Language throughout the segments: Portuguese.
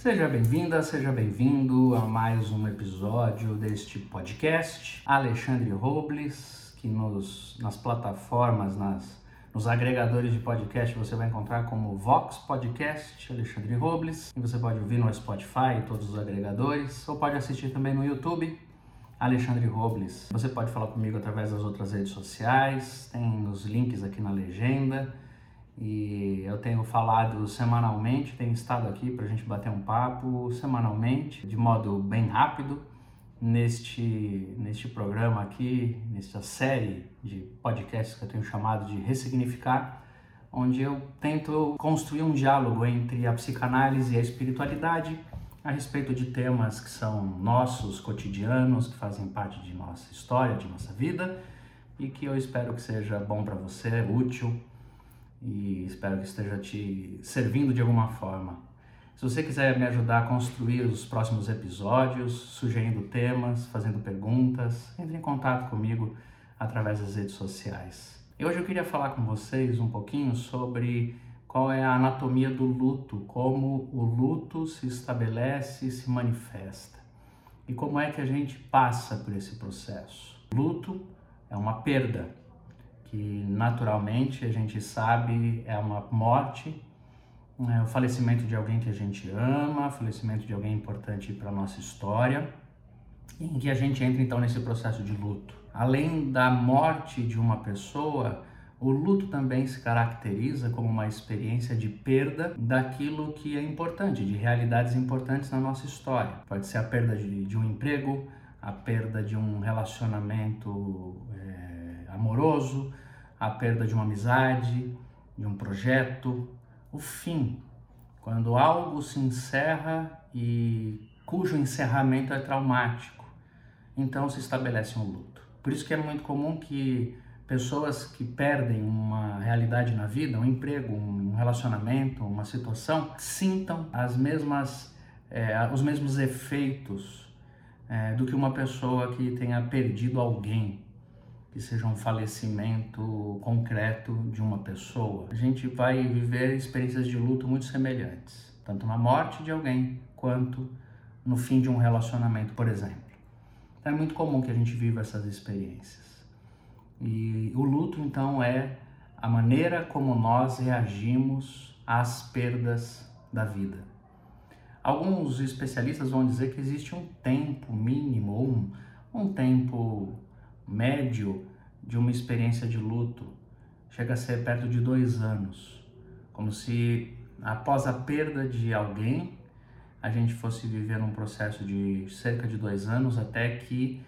Seja bem-vinda, seja bem-vindo a mais um episódio deste podcast. Alexandre Robles, que nos, nas plataformas, nas, nos agregadores de podcast você vai encontrar como Vox Podcast, Alexandre Robles. E você pode ouvir no Spotify, todos os agregadores, ou pode assistir também no YouTube, Alexandre Robles. Você pode falar comigo através das outras redes sociais, tem os links aqui na legenda e eu tenho falado semanalmente, tenho estado aqui para a gente bater um papo semanalmente, de modo bem rápido, neste, neste programa aqui, nesta série de podcasts que eu tenho chamado de Ressignificar, onde eu tento construir um diálogo entre a psicanálise e a espiritualidade a respeito de temas que são nossos, cotidianos, que fazem parte de nossa história, de nossa vida e que eu espero que seja bom para você, útil e espero que esteja te servindo de alguma forma. Se você quiser me ajudar a construir os próximos episódios, sugerindo temas, fazendo perguntas, entre em contato comigo através das redes sociais. E hoje eu queria falar com vocês um pouquinho sobre qual é a anatomia do luto, como o luto se estabelece e se manifesta e como é que a gente passa por esse processo. Luto é uma perda, que naturalmente a gente sabe é uma morte, é o falecimento de alguém que a gente ama, falecimento de alguém importante para a nossa história, em que a gente entra então nesse processo de luto. Além da morte de uma pessoa, o luto também se caracteriza como uma experiência de perda daquilo que é importante, de realidades importantes na nossa história. Pode ser a perda de, de um emprego, a perda de um relacionamento amoroso, a perda de uma amizade, de um projeto, o fim, quando algo se encerra e cujo encerramento é traumático, então se estabelece um luto. Por isso que é muito comum que pessoas que perdem uma realidade na vida, um emprego, um relacionamento, uma situação, sintam as mesmas, é, os mesmos efeitos é, do que uma pessoa que tenha perdido alguém que seja um falecimento concreto de uma pessoa. A gente vai viver experiências de luto muito semelhantes, tanto na morte de alguém quanto no fim de um relacionamento, por exemplo. Então, é muito comum que a gente viva essas experiências. E o luto, então, é a maneira como nós reagimos às perdas da vida. Alguns especialistas vão dizer que existe um tempo mínimo, um, um tempo médio de uma experiência de luto chega a ser perto de dois anos, como se após a perda de alguém a gente fosse viver um processo de cerca de dois anos até que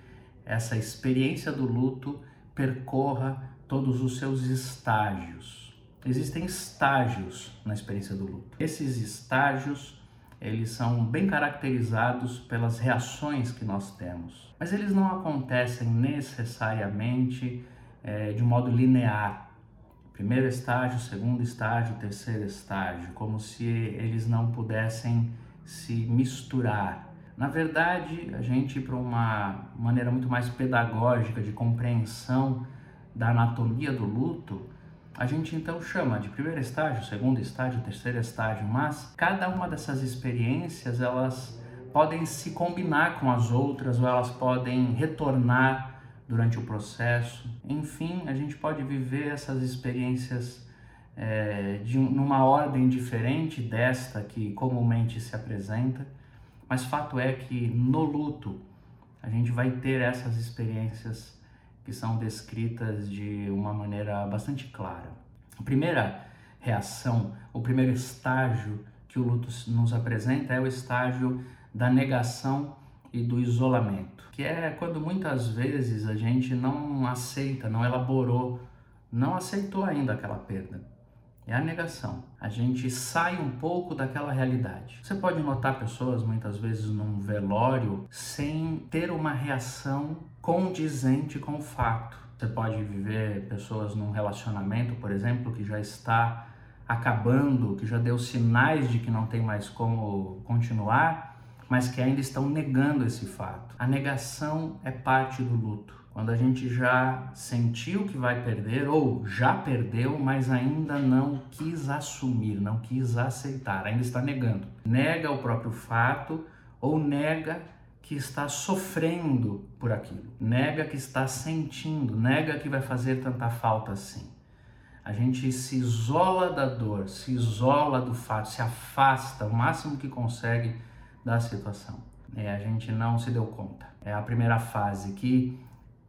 essa experiência do luto percorra todos os seus estágios. Existem estágios na experiência do luto. Esses estágios eles são bem caracterizados pelas reações que nós temos, mas eles não acontecem necessariamente é, de modo linear. Primeiro estágio, segundo estágio, terceiro estágio, como se eles não pudessem se misturar. Na verdade, a gente para uma maneira muito mais pedagógica de compreensão da anatomia do luto, a gente então chama de primeiro estágio, segundo estágio, terceiro estágio, mas cada uma dessas experiências elas podem se combinar com as outras ou elas podem retornar durante o processo. Enfim, a gente pode viver essas experiências é, de numa ordem diferente desta que comumente se apresenta, mas fato é que no luto a gente vai ter essas experiências que são descritas de uma maneira bastante clara. A primeira reação, o primeiro estágio que o luto nos apresenta é o estágio da negação e do isolamento, que é quando muitas vezes a gente não aceita, não elaborou, não aceitou ainda aquela perda. É a negação. A gente sai um pouco daquela realidade. Você pode notar pessoas muitas vezes num velório sem ter uma reação condizente com o fato. Você pode viver pessoas num relacionamento, por exemplo, que já está acabando, que já deu sinais de que não tem mais como continuar, mas que ainda estão negando esse fato. A negação é parte do luto. quando a gente já sentiu que vai perder ou já perdeu, mas ainda não quis assumir, não quis aceitar, ainda está negando. Nega o próprio fato ou nega que está sofrendo por aquilo, nega que está sentindo, nega que vai fazer tanta falta assim. A gente se isola da dor, se isola do fato, se afasta o máximo que consegue da situação. É, a gente não se deu conta. É a primeira fase que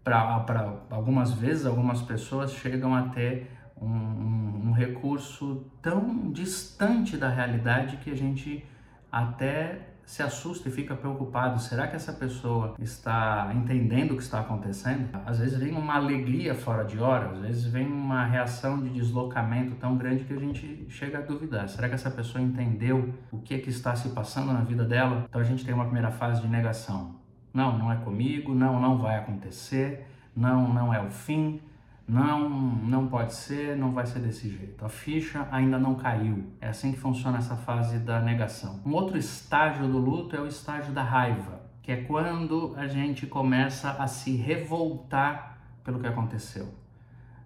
para algumas vezes, algumas pessoas chegam a ter um, um, um, recurso tão distante da realidade que a gente até se assusta e fica preocupado. Será que essa pessoa está entendendo o que está acontecendo? Às vezes vem uma alegria fora de hora, às vezes vem uma reação de deslocamento tão grande que a gente chega a duvidar. Será que essa pessoa entendeu o que, é que está se passando na vida dela? Então a gente tem uma primeira fase de negação. Não, não é comigo, não, não vai acontecer, não, não é o fim, não, não pode ser, não vai ser desse jeito. A ficha ainda não caiu. É assim que funciona essa fase da negação. Um outro estágio do luto é o estágio da raiva, que é quando a gente começa a se revoltar pelo que aconteceu.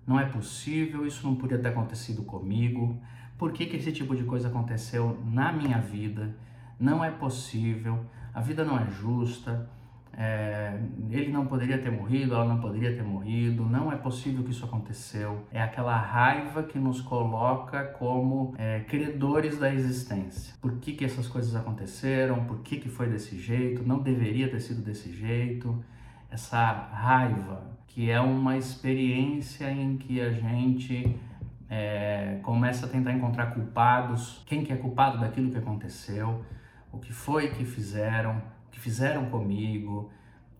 Não é possível, isso não podia ter acontecido comigo. Por que, que esse tipo de coisa aconteceu na minha vida? Não é possível, a vida não é justa, é, ele não poderia ter morrido, ela não poderia ter morrido, não é possível que isso aconteceu. É aquela raiva que nos coloca como é, credores da existência. Por que, que essas coisas aconteceram? Por que, que foi desse jeito? Não deveria ter sido desse jeito. Essa raiva, que é uma experiência em que a gente é, começa a tentar encontrar culpados, quem que é culpado daquilo que aconteceu, o que foi que fizeram, que fizeram comigo,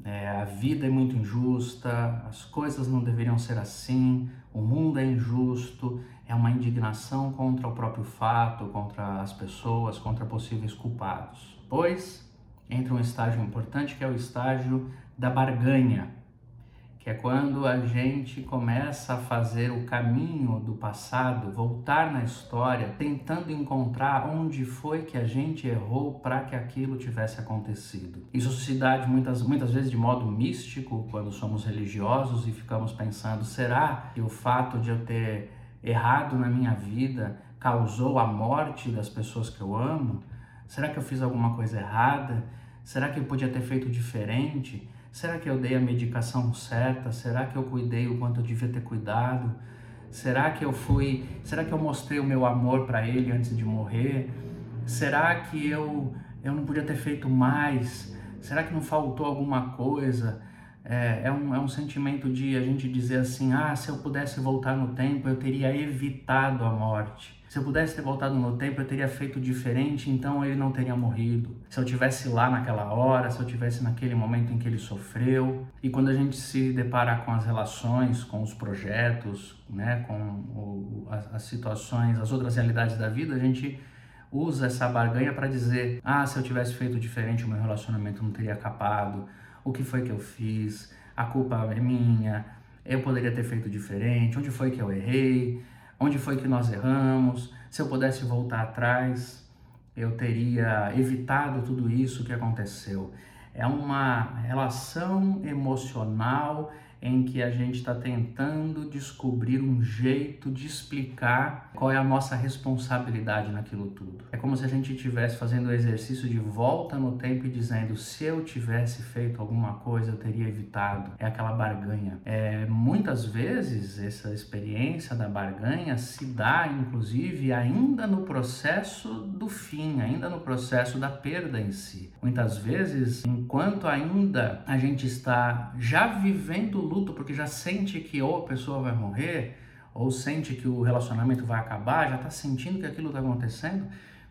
é, a vida é muito injusta, as coisas não deveriam ser assim, o mundo é injusto, é uma indignação contra o próprio fato, contra as pessoas, contra possíveis culpados. Pois entra um estágio importante que é o estágio da barganha, que é quando a gente começa a fazer o caminho do passado, voltar na história, tentando encontrar onde foi que a gente errou para que aquilo tivesse acontecido. Isso se dá muitas, muitas vezes de modo místico, quando somos religiosos e ficamos pensando: será que o fato de eu ter errado na minha vida causou a morte das pessoas que eu amo? Será que eu fiz alguma coisa errada? Será que eu podia ter feito diferente? Será que eu dei a medicação certa? Será que eu cuidei o quanto eu devia ter cuidado? Será que eu fui, será que eu mostrei o meu amor para ele antes de morrer? Será que eu eu não podia ter feito mais? Será que não faltou alguma coisa? É, é, um, é um sentimento de a gente dizer assim: ah, se eu pudesse voltar no tempo, eu teria evitado a morte. Se eu pudesse ter voltado no tempo, eu teria feito diferente, então ele não teria morrido. Se eu tivesse lá naquela hora, se eu tivesse naquele momento em que ele sofreu. E quando a gente se depara com as relações, com os projetos, né, com o, as, as situações, as outras realidades da vida, a gente usa essa barganha para dizer: ah, se eu tivesse feito diferente, o meu relacionamento não teria acabado. O que foi que eu fiz? A culpa é minha. Eu poderia ter feito diferente. Onde foi que eu errei? Onde foi que nós erramos. Se eu pudesse voltar atrás, eu teria evitado tudo isso que aconteceu. É uma relação emocional em que a gente está tentando descobrir um jeito de explicar qual é a nossa responsabilidade naquilo tudo. É como se a gente estivesse fazendo o exercício de volta no tempo e dizendo: se eu tivesse feito alguma coisa, eu teria evitado. É aquela barganha. É, muitas vezes essa experiência da barganha se dá, inclusive, ainda no processo do fim, ainda no processo da perda em si. Muitas vezes, enquanto ainda a gente está já vivendo luto porque já sente que ou a pessoa vai morrer, ou sente que o relacionamento vai acabar, já está sentindo que aquilo está acontecendo,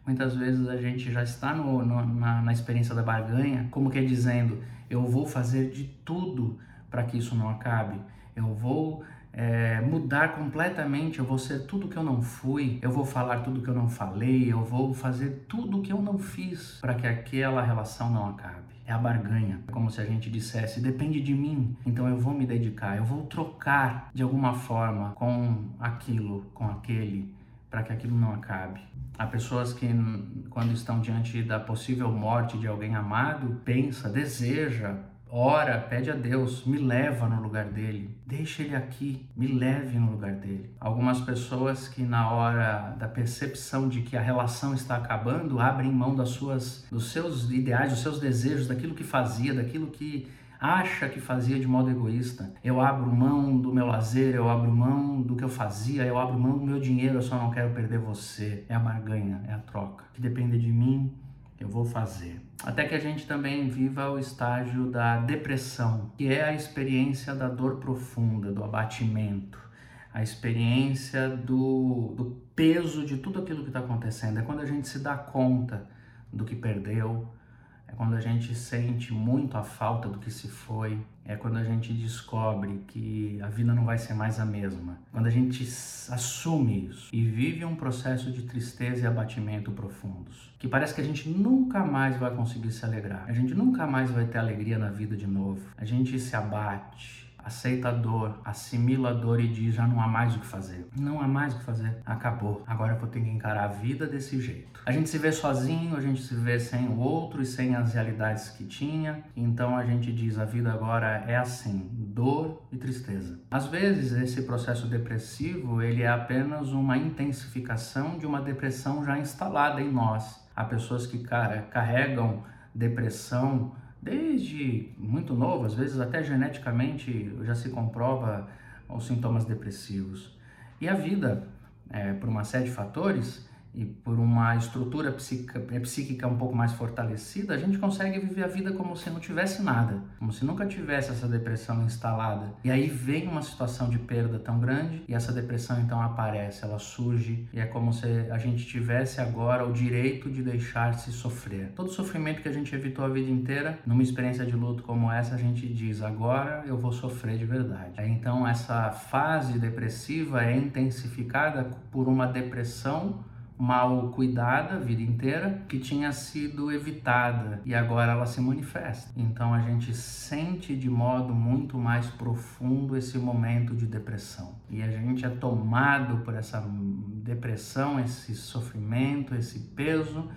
muitas vezes a gente já está no, no, na, na experiência da barganha, como que é dizendo, eu vou fazer de tudo para que isso não acabe, eu vou é, mudar completamente, eu vou ser tudo que eu não fui, eu vou falar tudo que eu não falei, eu vou fazer tudo que eu não fiz para que aquela relação não acabe. É a barganha, é como se a gente dissesse: depende de mim, então eu vou me dedicar, eu vou trocar de alguma forma com aquilo, com aquele, para que aquilo não acabe. Há pessoas que, quando estão diante da possível morte de alguém amado, pensa, deseja ora, pede a Deus, me leva no lugar dele, deixa ele aqui, me leve no lugar dele. Algumas pessoas que na hora da percepção de que a relação está acabando, abrem mão das suas, dos seus ideais, dos seus desejos, daquilo que fazia, daquilo que acha que fazia de modo egoísta. Eu abro mão do meu lazer, eu abro mão do que eu fazia, eu abro mão do meu dinheiro, eu só não quero perder você. É a barganha, é a troca. Que depende de mim, eu vou fazer. Até que a gente também viva o estágio da depressão, que é a experiência da dor profunda, do abatimento, a experiência do, do peso de tudo aquilo que está acontecendo. É quando a gente se dá conta do que perdeu, quando a gente sente muito a falta do que se foi, é quando a gente descobre que a vida não vai ser mais a mesma. Quando a gente assume isso e vive um processo de tristeza e abatimento profundos, que parece que a gente nunca mais vai conseguir se alegrar. A gente nunca mais vai ter alegria na vida de novo. A gente se abate, aceita a dor, assimila a dor e diz: já não há mais o que fazer. Não há mais o que fazer. Acabou. Agora eu vou ter que encarar a vida desse jeito. A gente se vê sozinho, a gente se vê sem o outro e sem as realidades que tinha. Então a gente diz: a vida agora é assim, dor e tristeza. Às vezes esse processo depressivo ele é apenas uma intensificação de uma depressão já instalada em nós. Há pessoas que carregam depressão desde muito novo, às vezes até geneticamente já se comprova os sintomas depressivos. E a vida, é, por uma série de fatores, e por uma estrutura psíquica, é, psíquica um pouco mais fortalecida, a gente consegue viver a vida como se não tivesse nada, como se nunca tivesse essa depressão instalada. E aí vem uma situação de perda tão grande e essa depressão então aparece, ela surge e é como se a gente tivesse agora o direito de deixar-se sofrer. Todo sofrimento que a gente evitou a vida inteira, numa experiência de luto como essa, a gente diz agora eu vou sofrer de verdade. Então essa fase depressiva é intensificada por uma depressão mal cuidada a vida inteira, que tinha sido evitada e agora ela se manifesta. Então a gente sente de modo muito mais profundo esse momento de depressão. E a gente é tomado por essa depressão, esse sofrimento, esse peso,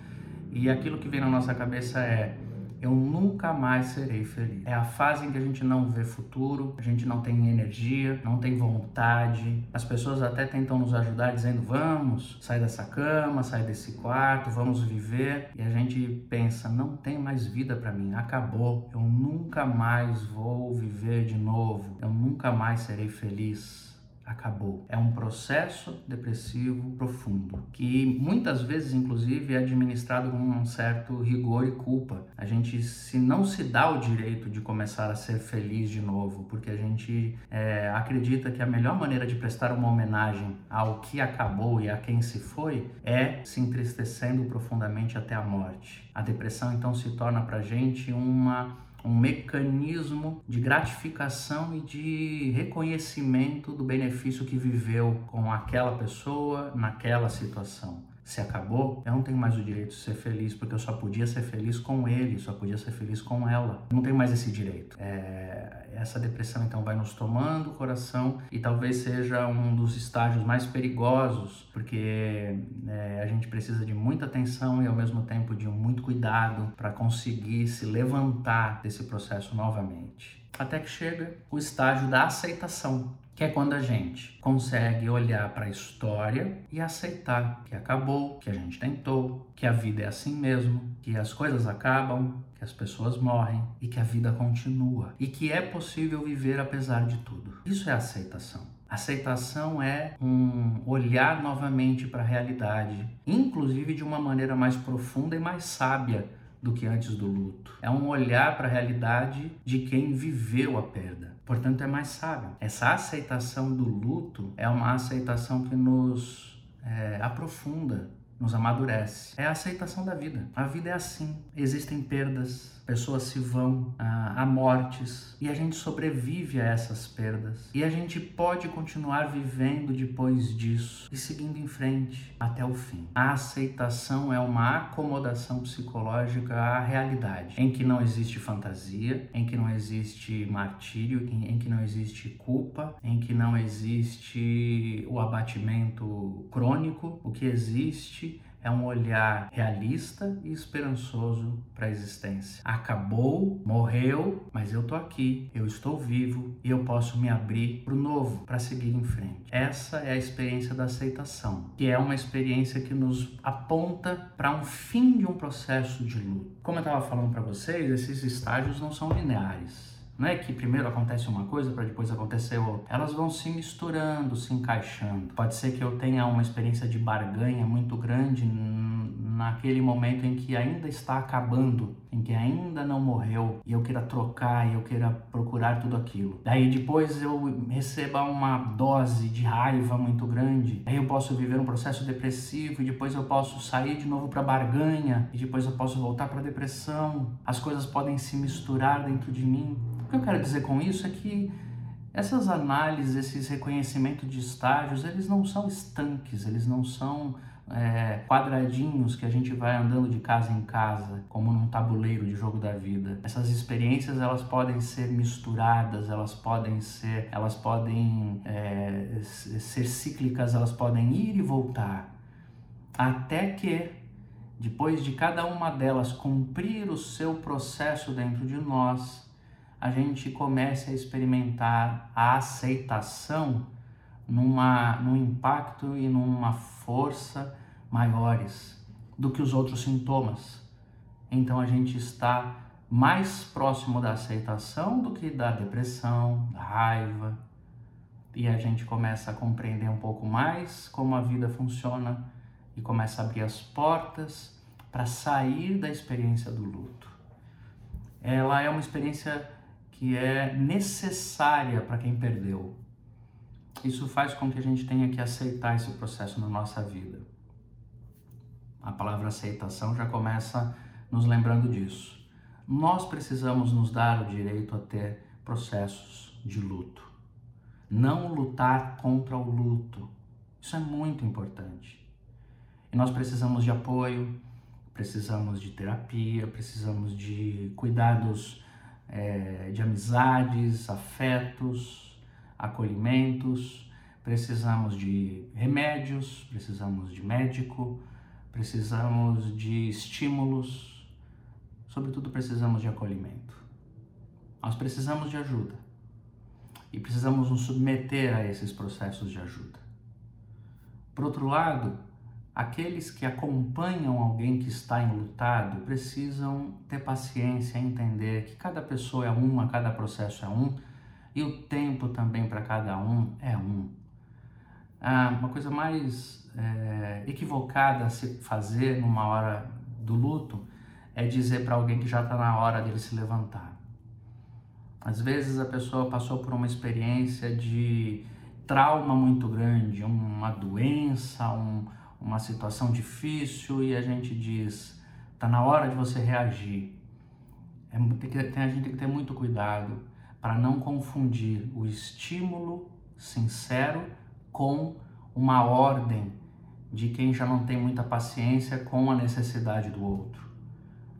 e aquilo que vem na nossa cabeça é eu nunca mais serei feliz. É a fase em que a gente não vê futuro, a gente não tem energia, não tem vontade. As pessoas até tentam nos ajudar dizendo: vamos, sai dessa cama, sai desse quarto, vamos viver. E a gente pensa: não tem mais vida para mim, acabou. Eu nunca mais vou viver de novo, eu nunca mais serei feliz acabou. É um processo depressivo profundo, que muitas vezes, inclusive, é administrado com um certo rigor e culpa. A gente se não se dá o direito de começar a ser feliz de novo, porque a gente é, acredita que a melhor maneira de prestar uma homenagem ao que acabou e a quem se foi é se entristecendo profundamente até a morte. A depressão então se torna para gente uma um mecanismo de gratificação e de reconhecimento do benefício que viveu com aquela pessoa naquela situação se acabou, eu não tenho mais o direito de ser feliz, porque eu só podia ser feliz com ele, só podia ser feliz com ela. Não tenho mais esse direito. É, essa depressão então vai nos tomando o coração e talvez seja um dos estágios mais perigosos, porque é, a gente precisa de muita atenção e ao mesmo tempo de muito cuidado para conseguir se levantar desse processo novamente. Até que chega o estágio da aceitação que é quando a gente consegue olhar para a história e aceitar que acabou, que a gente tentou, que a vida é assim mesmo, que as coisas acabam, que as pessoas morrem e que a vida continua e que é possível viver apesar de tudo. Isso é aceitação. Aceitação é um olhar novamente para a realidade, inclusive de uma maneira mais profunda e mais sábia do que antes do luto. É um olhar para a realidade de quem viveu a perda portanto é mais sábio. Essa aceitação do luto é uma aceitação que nos é, aprofunda, nos amadurece. É a aceitação da vida. A vida é assim. Existem perdas, pessoas se vão, há mortes e a gente sobrevive a essas perdas. E a gente pode continuar vivendo depois disso e seguindo em frente até o fim. A aceitação é uma acomodação psicológica à realidade, em que não existe fantasia, em que não existe martírio, em que não existe culpa, em que não existe o abatimento crônico. O que existe é um olhar realista e esperançoso para a existência. Acabou, morreu, mas eu tô aqui, eu estou vivo e eu posso me abrir para o novo, para seguir em frente. Essa é a experiência da aceitação, que é uma experiência que nos aponta para um fim de um processo de luto. Como eu estava falando para vocês, esses estágios não são lineares. Não é que primeiro acontece uma coisa para depois acontecer outra. Elas vão se misturando, se encaixando. Pode ser que eu tenha uma experiência de barganha muito grande naquele momento em que ainda está acabando, em que ainda não morreu e eu queira trocar e eu queira procurar tudo aquilo. Daí depois eu receba uma dose de raiva muito grande. Aí eu posso viver um processo depressivo e depois eu posso sair de novo para barganha e depois eu posso voltar para depressão. As coisas podem se misturar dentro de mim que eu quero dizer com isso é que essas análises, esses reconhecimentos de estágios, eles não são estanques, eles não são é, quadradinhos que a gente vai andando de casa em casa, como num tabuleiro de jogo da vida. Essas experiências elas podem ser misturadas, elas podem ser, elas podem é, ser cíclicas, elas podem ir e voltar, até que depois de cada uma delas cumprir o seu processo dentro de nós, a gente comece a experimentar a aceitação numa, num impacto e numa força maiores do que os outros sintomas. Então a gente está mais próximo da aceitação do que da depressão, da raiva. E a gente começa a compreender um pouco mais como a vida funciona e começa a abrir as portas para sair da experiência do luto. Ela é uma experiência que é necessária para quem perdeu. Isso faz com que a gente tenha que aceitar esse processo na nossa vida. A palavra aceitação já começa nos lembrando disso. Nós precisamos nos dar o direito a ter processos de luto. Não lutar contra o luto. Isso é muito importante. E nós precisamos de apoio, precisamos de terapia, precisamos de cuidados é, de amizades, afetos, acolhimentos, precisamos de remédios, precisamos de médico, precisamos de estímulos, sobretudo precisamos de acolhimento. Nós precisamos de ajuda e precisamos nos submeter a esses processos de ajuda. Por outro lado, aqueles que acompanham alguém que está enlutado precisam ter paciência entender que cada pessoa é uma, cada processo é um e o tempo também para cada um é um. Ah, uma coisa mais é, equivocada a se fazer numa hora do luto é dizer para alguém que já está na hora dele se levantar. Às vezes a pessoa passou por uma experiência de trauma muito grande, uma doença, um, uma situação difícil e a gente diz, tá na hora de você reagir. É, tem, a gente tem que ter muito cuidado para não confundir o estímulo sincero com uma ordem de quem já não tem muita paciência com a necessidade do outro.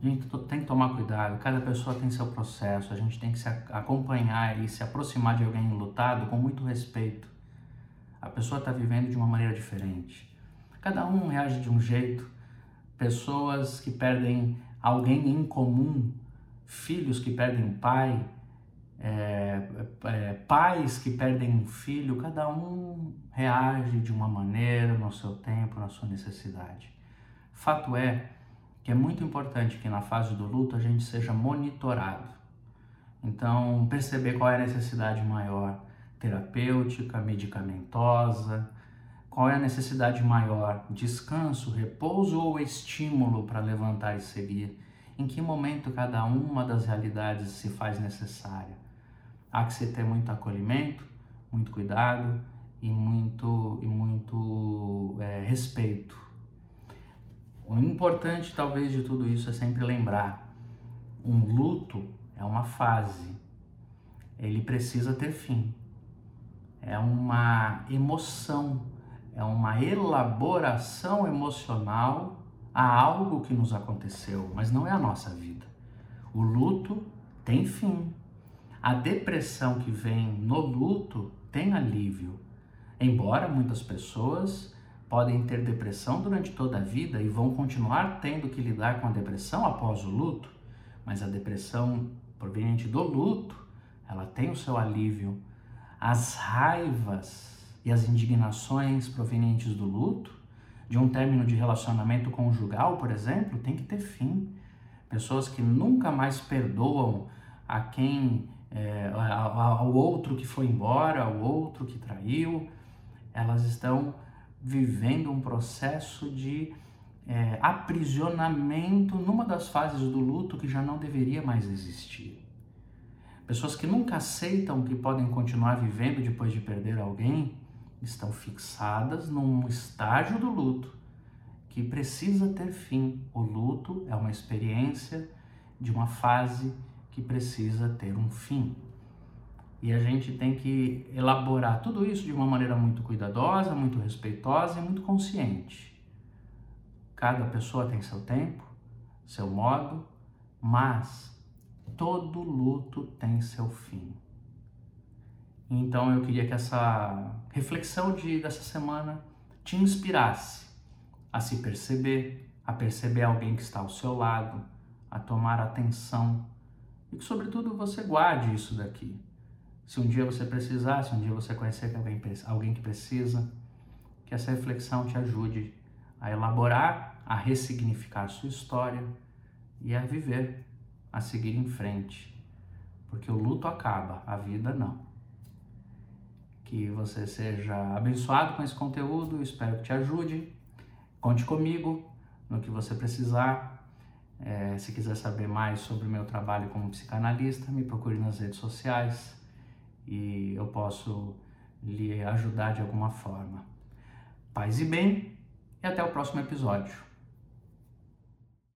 A gente tem que tomar cuidado, cada pessoa tem seu processo, a gente tem que se acompanhar e se aproximar de alguém lutado com muito respeito. A pessoa está vivendo de uma maneira diferente. Cada um reage de um jeito. Pessoas que perdem alguém em comum, filhos que perdem pai, é, é, pais que perdem um filho, cada um reage de uma maneira, no seu tempo, na sua necessidade. Fato é que é muito importante que na fase do luto a gente seja monitorado. Então, perceber qual é a necessidade maior, terapêutica, medicamentosa, qual é a necessidade maior? Descanso, repouso ou estímulo para levantar e seguir? Em que momento cada uma das realidades se faz necessária? Há que se ter muito acolhimento, muito cuidado e muito, e muito é, respeito. O importante, talvez, de tudo isso é sempre lembrar: um luto é uma fase, ele precisa ter fim. É uma emoção é uma elaboração emocional a algo que nos aconteceu, mas não é a nossa vida. O luto tem fim. A depressão que vem no luto tem alívio. Embora muitas pessoas podem ter depressão durante toda a vida e vão continuar tendo que lidar com a depressão após o luto, mas a depressão proveniente do luto, ela tem o seu alívio. As raivas e as indignações provenientes do luto, de um término de relacionamento conjugal, por exemplo, tem que ter fim. Pessoas que nunca mais perdoam a quem, é, ao outro que foi embora, ao outro que traiu, elas estão vivendo um processo de é, aprisionamento numa das fases do luto que já não deveria mais existir. Pessoas que nunca aceitam que podem continuar vivendo depois de perder alguém estão fixadas num estágio do luto que precisa ter fim. O luto é uma experiência de uma fase que precisa ter um fim. E a gente tem que elaborar tudo isso de uma maneira muito cuidadosa, muito respeitosa e muito consciente. Cada pessoa tem seu tempo, seu modo, mas todo luto tem seu fim. Então eu queria que essa reflexão de, dessa semana te inspirasse a se perceber, a perceber alguém que está ao seu lado, a tomar atenção e que, sobretudo, você guarde isso daqui. Se um dia você precisar, se um dia você conhecer alguém, alguém que precisa, que essa reflexão te ajude a elaborar, a ressignificar sua história e a viver, a seguir em frente. Porque o luto acaba, a vida não. Que você seja abençoado com esse conteúdo, espero que te ajude. Conte comigo no que você precisar. É, se quiser saber mais sobre o meu trabalho como psicanalista, me procure nas redes sociais e eu posso lhe ajudar de alguma forma. Paz e bem, e até o próximo episódio.